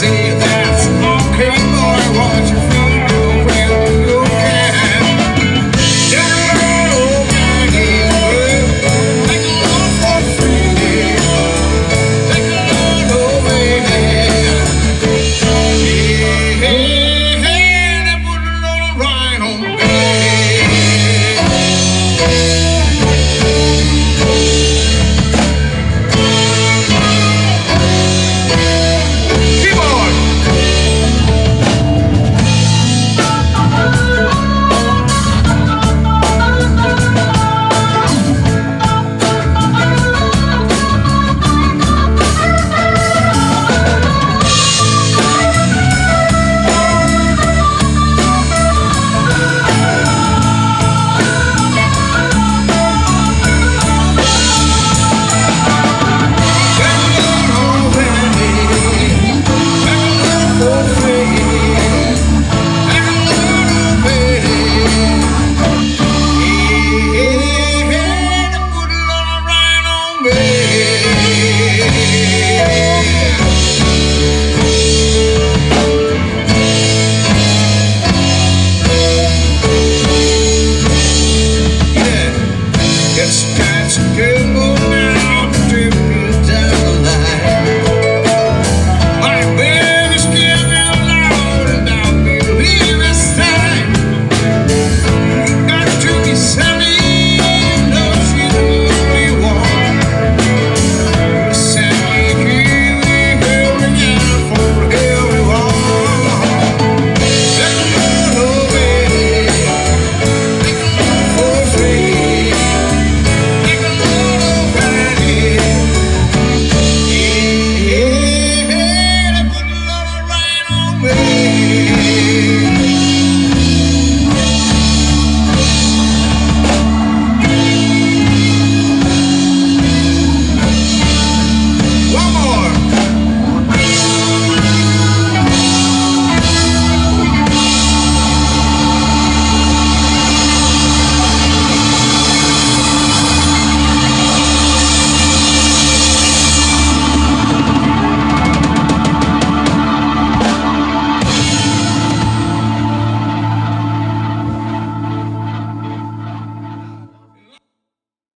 see